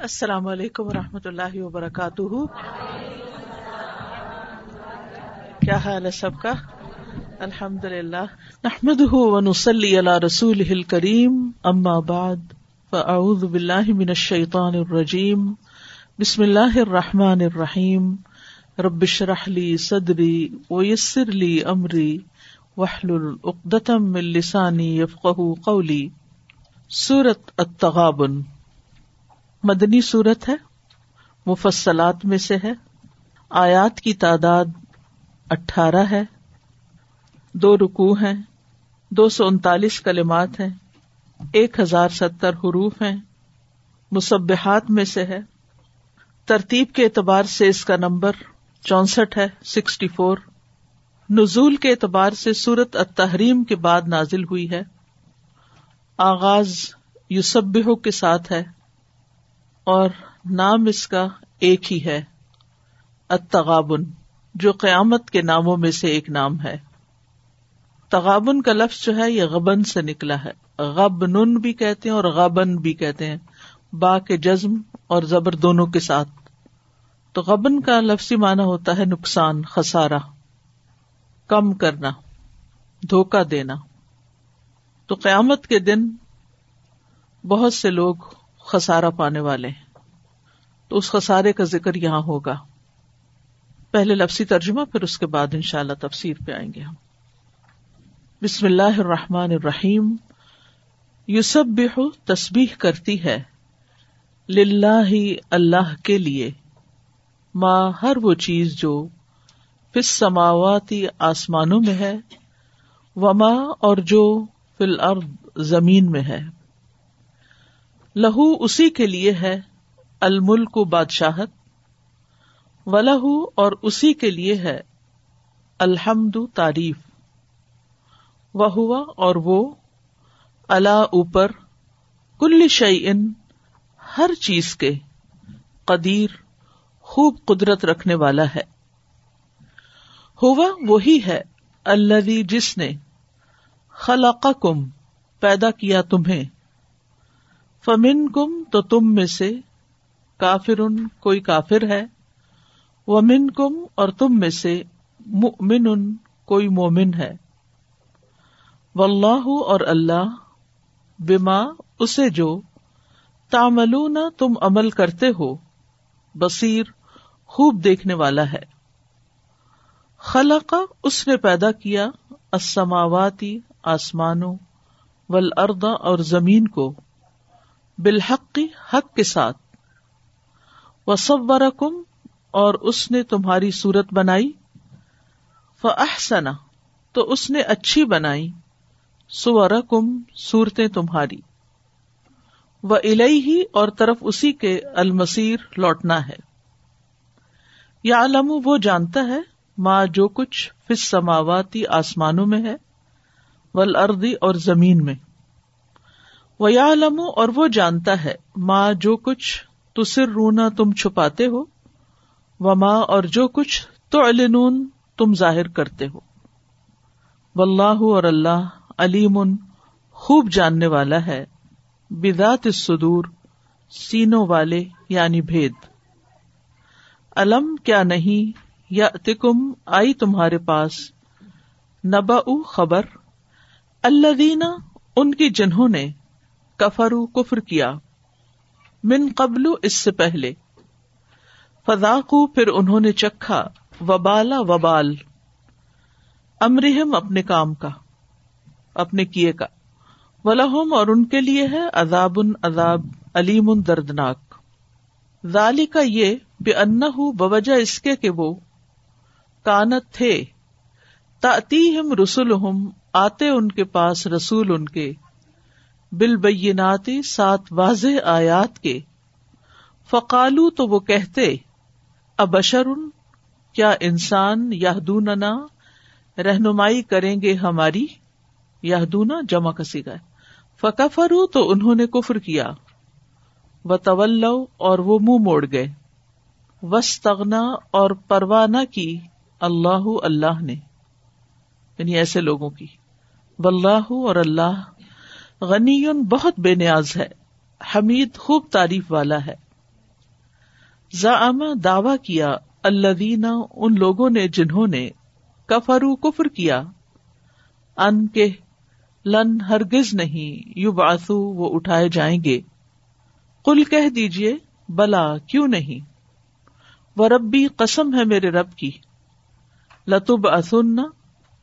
السلام علیکم و رحمۃ اللہ وبرکاتہ۔ کیا حال ہے سب کا؟ الحمد للہ نحمد ونسلی علی رسول کریم اما بعد، فاعوذ باللہ من الشیطان الرجیم۔ بسم اللہ الرحمٰن الرحیم۔ ربش رحلی صدری ویسر لی امری۔ وحل العقدم السانی یفق قولی۔ سورت التغابن۔ مدنی صورت ہے، مفصلات میں سے ہے۔ آیات کی تعداد اٹھارہ ہے۔ دو رکو ہیں، دو سو انتالیس کلمات ہیں۔ ایک ہزار ستر حروف ہیں۔ مصبحات میں سے ہے۔ ترتیب کے اعتبار سے اس کا نمبر چونسٹھ ہے، سکسٹی فور۔ نزول کے اعتبار سے سورت التحریم کے بعد نازل ہوئی ہے۔ آغاز یوسبہ کے ساتھ ہے۔ اور نام اس کا ایک ہی ہے اتغابن جو قیامت کے ناموں میں سے ایک نام ہے۔ تغابن کا لفظ جو ہے، یہ غبن سے نکلا ہے۔ غب نن بھی کہتے ہیں اور غبن بھی کہتے ہیں۔ با کے جزم اور زبر دونوں کے ساتھ۔ تو غبن کا لفظی معنی ہوتا ہے نقصان خسارا کم کرنا دھوکا دینا۔ تو قیامت کے دن بہت سے لوگ خسارا پانے والے ہیں۔ تو اس خسارے کا ذکر یہاں ہوگا۔ پہلے لفظی ترجمہ، پھر اس کے بعد ان شاء اللہ تفسیر پہ آئیں گے ہم۔ بسم اللہ الرحمن الرحیم۔ یوسب تسبیح کرتی ہے۔ للہ، اللہ کے لیے۔ ماں، ہر وہ چیز جو فس سماواتی آسمانوں میں ہے۔ وما، اور جو فی الارض زمین میں ہے۔ لہو اسی کے لیے ہے الملک بادشاہت و لہو اور اسی کے لیے ہے الحمد تعریف وہ ہوا اور وہ اللہ اوپر کل شعین ہر چیز کے قدیر خوب قدرت رکھنے والا ہے۔ ہوا وہی ہے اللہ جس نے خلاق کم پیدا کیا تمہیں۔ فمن کم تو تم میں سے کافر ان کوئی کافر ہے۔ وہ من کم اور تم میں سے من ان کوئی مومن ہے۔ و اللہ اور اللہ بما اسے جو تاملون تم عمل کرتے ہو، بصیر، خوب دیکھنے والا ہے۔ خلق اس نے پیدا کیا اسماواتی آسمانوں ولردا اور زمین کو۔ بالحق، حق کے ساتھ۔ وصور کم اور اس نے تمہاری صورت بنائی۔ فحسنا تو اس نے اچھی بنائی۔ سور کم صورتیں تمہاری۔ وہ الہی ہی اور طرف اسی کے المسیر لوٹنا ہے۔ یا علم وہ جانتا ہے ماں جو کچھ فس سماواتی آسمانوں میں ہے ولادی اور زمین میں۔ وہ یا اور وہ جانتا ہے ماں جو کچھ تو سر رونا تم چھپاتے ہو و ماں اور جو کچھ تو علنون تم ظاہر کرتے ہو۔ و اللہ اور اللہ علیم، خوب جاننے والا ہے۔ بدات الصدور، سینوں والے یعنی بھید۔ علم کیا نہیں یا تکم آئی تمہارے پاس۔ نبا خبر۔ اللہ دینا ان کی جنہوں نے کفرو کفر کیا۔ من قبل اس سے پہلے۔ فضاقو پھر انہوں نے چکھا۔ وبالا، وبال۔ امرحم اپنے کام کا، اپنے کیے کا۔ ولہم، اور ان کے لیے ہے عذاب عذاب علیم، دردناک۔ ذالی کا یہ بے ان بوجہ اس کے کہ وہ کانت تھے۔ تاتی ہم رسول آتے ان کے پاس رسول ان کے۔ بالبیناتی سات واضح آیات کے۔ فقالو تو وہ کہتے ابشر کیا انسان یادوننا رہنمائی کریں گے ہماری؟ یادونا جمع کسی گئے۔ فکفرو تو انہوں نے کفر کیا۔ و طول اور وہ منہ مو موڑ گئے۔ وس تغنا اور پروانہ کی اللہ اللہ نے۔ یعنی ایسے لوگوں کی۔ واللہ اور اللہ غنی بہت بے نیاز ہے، حمید خوب تعریف والا ہے۔ زعما دعوی کیا، الذین، ان لوگوں نے جنہوں نے کفرو کفر کیا۔ ان کے لن ہرگز نہیں یو باسو وہ اٹھائے جائیں گے۔ کل کہہ دیجیے بلا، کیوں نہیں؟ وہ ربی قسم ہے میرے رب کی۔ لتب اصن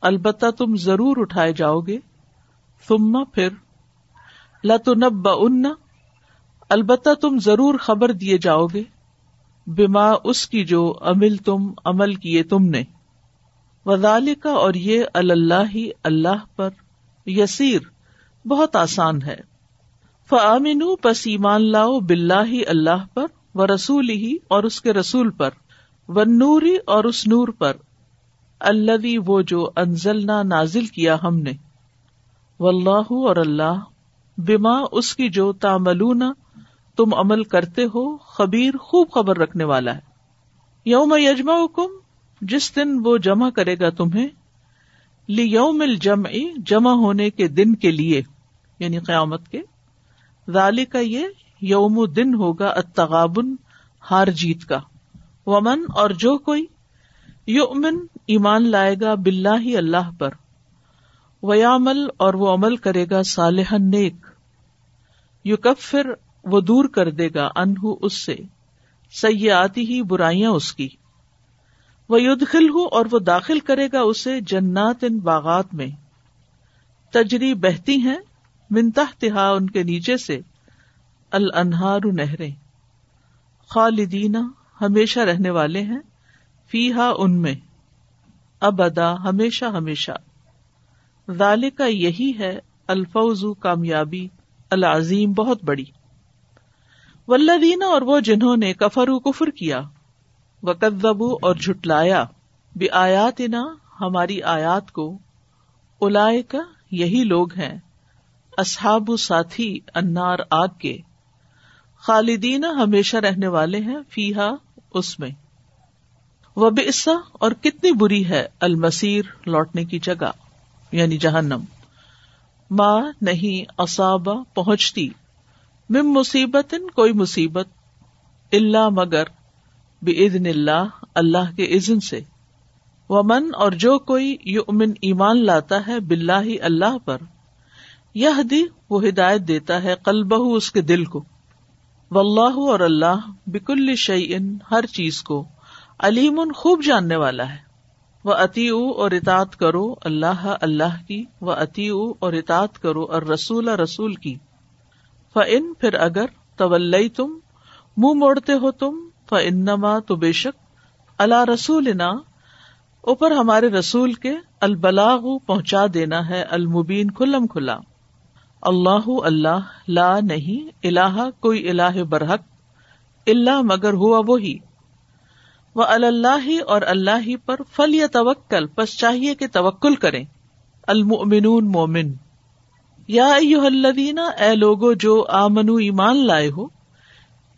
البتہ تم ضرور اٹھائے جاؤ گے۔ ثم پھر لتنب ان البتہ تم ضرور خبر دیے جاؤ گے، بما اس کی جو عمل تم، عمل کیے تم نے۔ وزال کا اور یہ اللہ ہی اللہ پر یسیر، بہت آسان ہے۔ فامن پس ایمان لاؤ بلّہ اللہ پر و رسول ہی اور اس کے رسول پر۔ و نوری اور اس نور پر۔ اللہ وہ جو انزل نہ نازل کیا ہم نے۔ و اللہ اور اللہ بما اس کی جو تاملون تم عمل کرتے ہو، خبیر خوب خبر رکھنے والا ہے۔ یوم یجما کم جس دن وہ جمع کرے گا تمہیں لی یوم الجمع، جمع ہونے کے دن کے لیے یعنی قیامت کے۔ ذالی کا یہ یوم دن ہوگا اتغابن ہار جیت کا۔ ومن اور جو کوئی یؤمن، ایمان لائے گا بلّہ ہی اللہ پر۔ ویامل اور وہ عمل کرے گا صالح نیک۔ یو کفر وہ دور کر دے گا انہ اس سے۔ سیاتی ہی برائیاں اس کی۔ وہ یدخل ہوں اور وہ داخل کرے گا اسے جنات ان باغات میں۔ تجری بہتی ہیں منتہ تہا ان کے نیچے سے۔ الانہار نہریں۔ خالدینہ ہمیشہ رہنے والے ہیں فی ہا ان میں۔ ابدا، ہمیشہ ہمیشہ۔ ذالک کا یہی ہے، الفوز کامیابی، العظیم بہت بڑی۔ ولدینہ اور وہ جنہوں نے کفر کفر کیا وکدبو اور جھٹلایا بھی آیات نا ہماری آیات کو الائے کا یہی لوگ ہیں، اصحاب ساتھی انار آگ کے۔ خالدین ہمیشہ رہنے والے ہیں فیحا اس میں۔ وہ بسا اور کتنی بری ہے المسیر لوٹنے کی جگہ۔ یعنی جہنم۔ ماں نہیں اصابہ پہنچتی۔ مم مصیبت کوئی مصیبت اللہ مگر بزن اللہ اللہ کے عزن سے۔ وہ من اور جو کوئی یو امن ایمان لاتا ہے بلّہ اللہ پر یہ دی وہ ہدایت دیتا ہے کلبہ اس کے دل کو۔ و اللہ اور اللہ بکل شعین ہر چیز کو، علیم خوب جاننے والا ہے۔ وہ اتی اور اطاط کرو اللہ اللہ کی۔ وہ اتی اور اطاط کرو اور رسول رسول کی۔ فن پھر اگر طول تم منہ موڑتے ہو تم فنما تو بے شک اللہ رسول اوپر ہمارے رسول کے البلاغ پہنچا دینا ہے، المبین کھلم کھلا۔ اللہ اللہ، لا، نہیں اللہ کوئی اللہ برحق، اللہ مگر ہوا وہی۔ وہ اللہ ہی اور اللہ ہی پر فل یا توکل بس چاہیے کہ توکل کریں۔ المؤمنون مومن یا الذین، اے لوگو جو آمنو ایمان لائے ہو،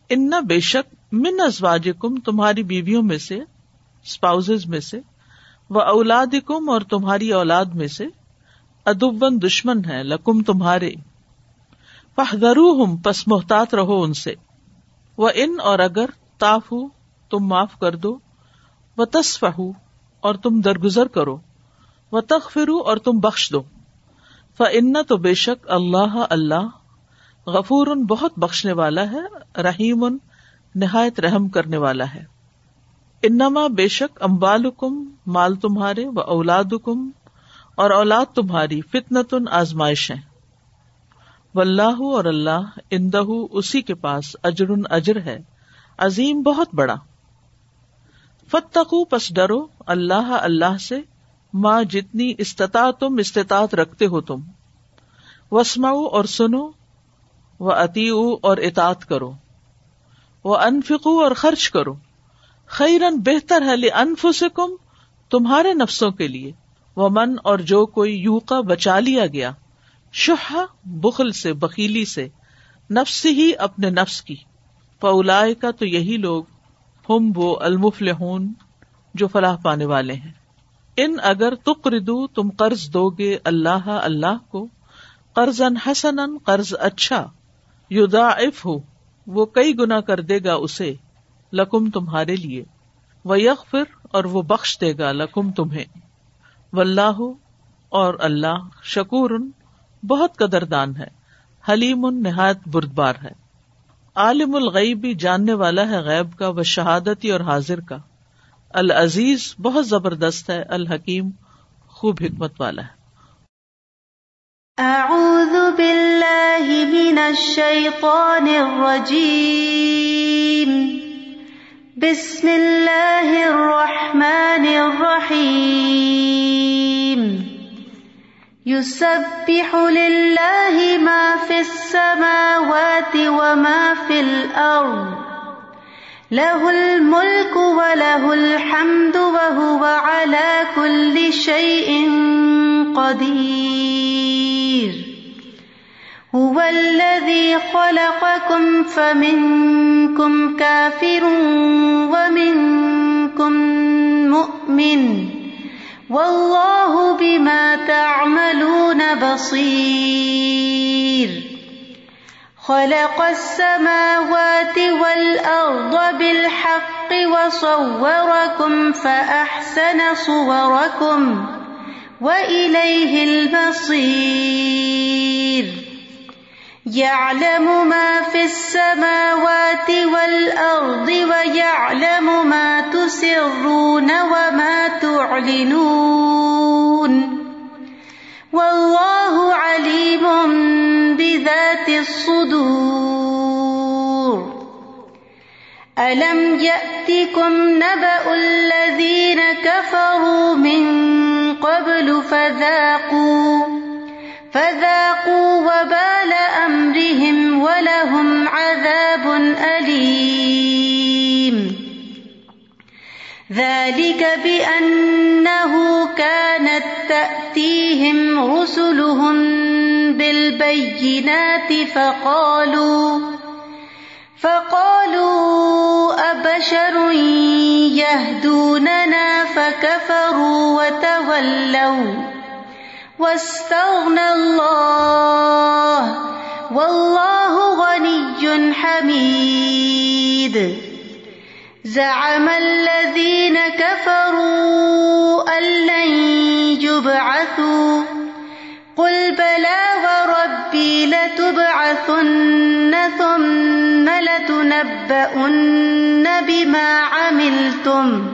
ان بے شک من ازواج کم تمہاری بیویوں میں سے اسپاؤز میں سے وہ اولاد کم اور تمہاری اولاد میں سے ادبن دشمن ہے لکم تمہارے۔ فہدرو ہم پس محتاط رہو ان سے۔ وہ ان اور اگر تاف تم معاف کر دو وہ تصف اور تم درگزر کرو وہ تخرو اور تم بخش دو۔ ف ان تو بے شک اللہ اللہ غفور بہت بخشنے والا ہے، رحیم نہایت رحم کرنے والا ہے۔ انما بے شک امبال مال تمہارے و اولاد اور اولاد تمہاری فتنتن آزمائش ہے۔ و اللہ اور اللہ اندہ اسی کے پاس اجر اجر ہے، عظیم بہت بڑا۔ فتقو پس ڈرو، اللہ اللہ سے ماں جتنی استطاع تم، استطاعت رکھتے ہو تم۔ وسماؤ اور سنو وہ اتی اور اطاط کرو۔ وہ انفکو اور خرچ کرو۔ خیرن بہتر ہے انف سے کم تمہارے نفسوں کے لیے۔ وہ من اور جو کوئی یو کا بچا لیا گیا شہ بخل سے بکیلی سے، نفس ہی اپنے نفس کی۔ پولا کا تو یہی لوگ ہم وہ المفل جو فلاح پانے والے ہیں۔ ان اگر تقردو تم قرض دو گے اللہ اللہ کو قرض حسن قرض اچھا یو ہو وہ کئی گنا کر دے گا اسے لکم تمہارے لیے وہ یغفر اور وہ بخش دے گا لکم تمہیں۔ و اللہ اور اللہ شکور، بہت قدردان ہے، حلیم، نہایت بردبار ہے۔ عالم الغیبی جاننے والا ہے غیب کا و شہادتی اور حاضر کا۔ العزیز بہت زبردست ہے، الحکیم خوب حکمت والا ہے۔ اعوذ باللہ من الشیطان الرجیم۔ بسم اللہ الرحمن الرحیم۔ يسبح لله ما في السماوات وما في الأرض. له الملك وله الحمد وهو على كل شيء قدير. هو الذي خلقكم فمنكم كافر ومنكم مؤمن. واللہ بما تعملون بصیر خلق السماوات والأرض بالحق وصوركم فأحسن صوركم وإليه المصير يعلم ما في السماوات والأرض ويعلم ما تسرون وما تعلنون والله عليم بذات الصدور ألم يأتكم نبأ الذين كفروا من قبل فذاقوا فذاقوا ذلك بأنه كانت تأتيهم رسلهم بالبينات فقالوا فقالوا أبشر يهدوننا فكفروا وتولوا واستغنى الله والله غني حميد زعم الذين كفروا أن لن يبعثوا. قل بلى وربي لتبعثن ثم لتنبؤن بما عملتم.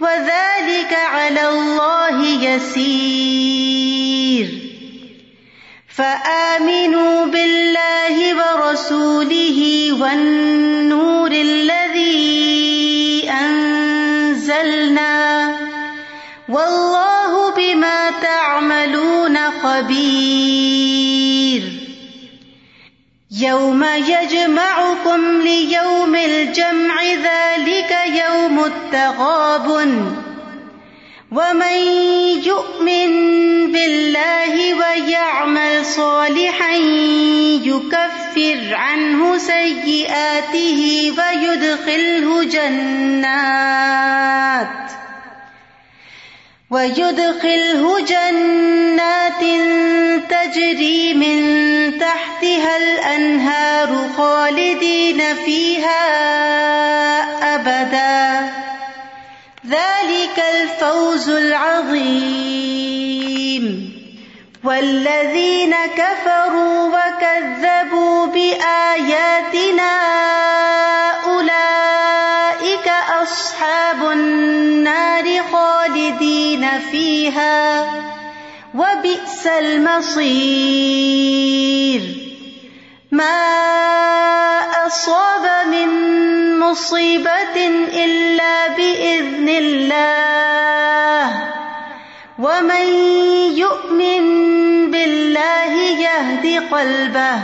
وذلك على الله يسير. فآمنوا بالله ورسوله والنور يوم يجمعكم ليوم الجمع ذلك يوم التغاب ومن يؤمن بالله ويعمل صالحا يكفر عنه سيئاته ويدخله جنات ويدخله جنات تجري من تحتها الأنهار خالدين فيها أبدا ذلك الفوز العظيم والذين كفروا وكذبوا بآياتنا أولئك أصحاب النار خالدين فيها وبئس المصير ما أصاب من مصيبة إلا بإذن الله ومن يؤمن بالله يهد قلبه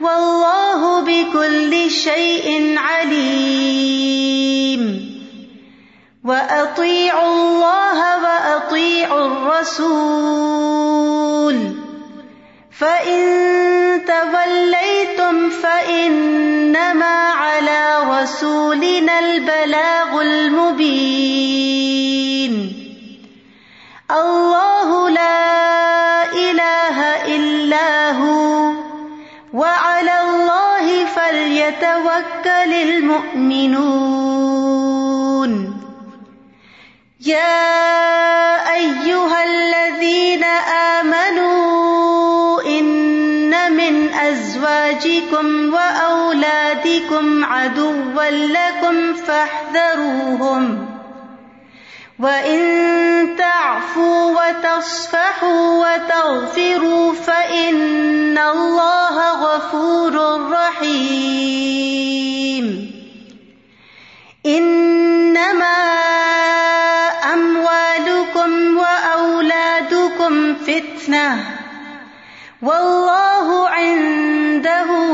والله بكل شيء عليم وأطيعوا الله وأطيعوا الرسول. فإن توليتم فإنما على رسولنا البلاغ المبين. الله لا إله إلا هو، وعلى الله فليتوكل للمؤمنون يا وأولادكم عدوا لكم فاحذروهم. وَإِن تَعْفُوا وَتَصْفَحُوا وَتَغْفِرُوا فَإِنَّ اللَّهَ غَفُورٌ رَّحِيمٌ. إِنَّمَا أَمْوَالُكُمْ وَأَوْلَادُكُمْ فِتْنَةٌ. وَاللَّهُ عِندَهُ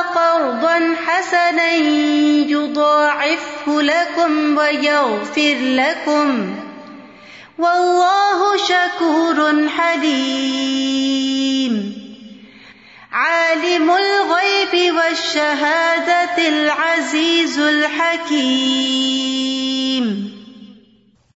قرضا حسنا يضاعفه لكم ويغفر لكم. والله شكور حليم. عالم الغيب والشهادة العزيز الحكيم.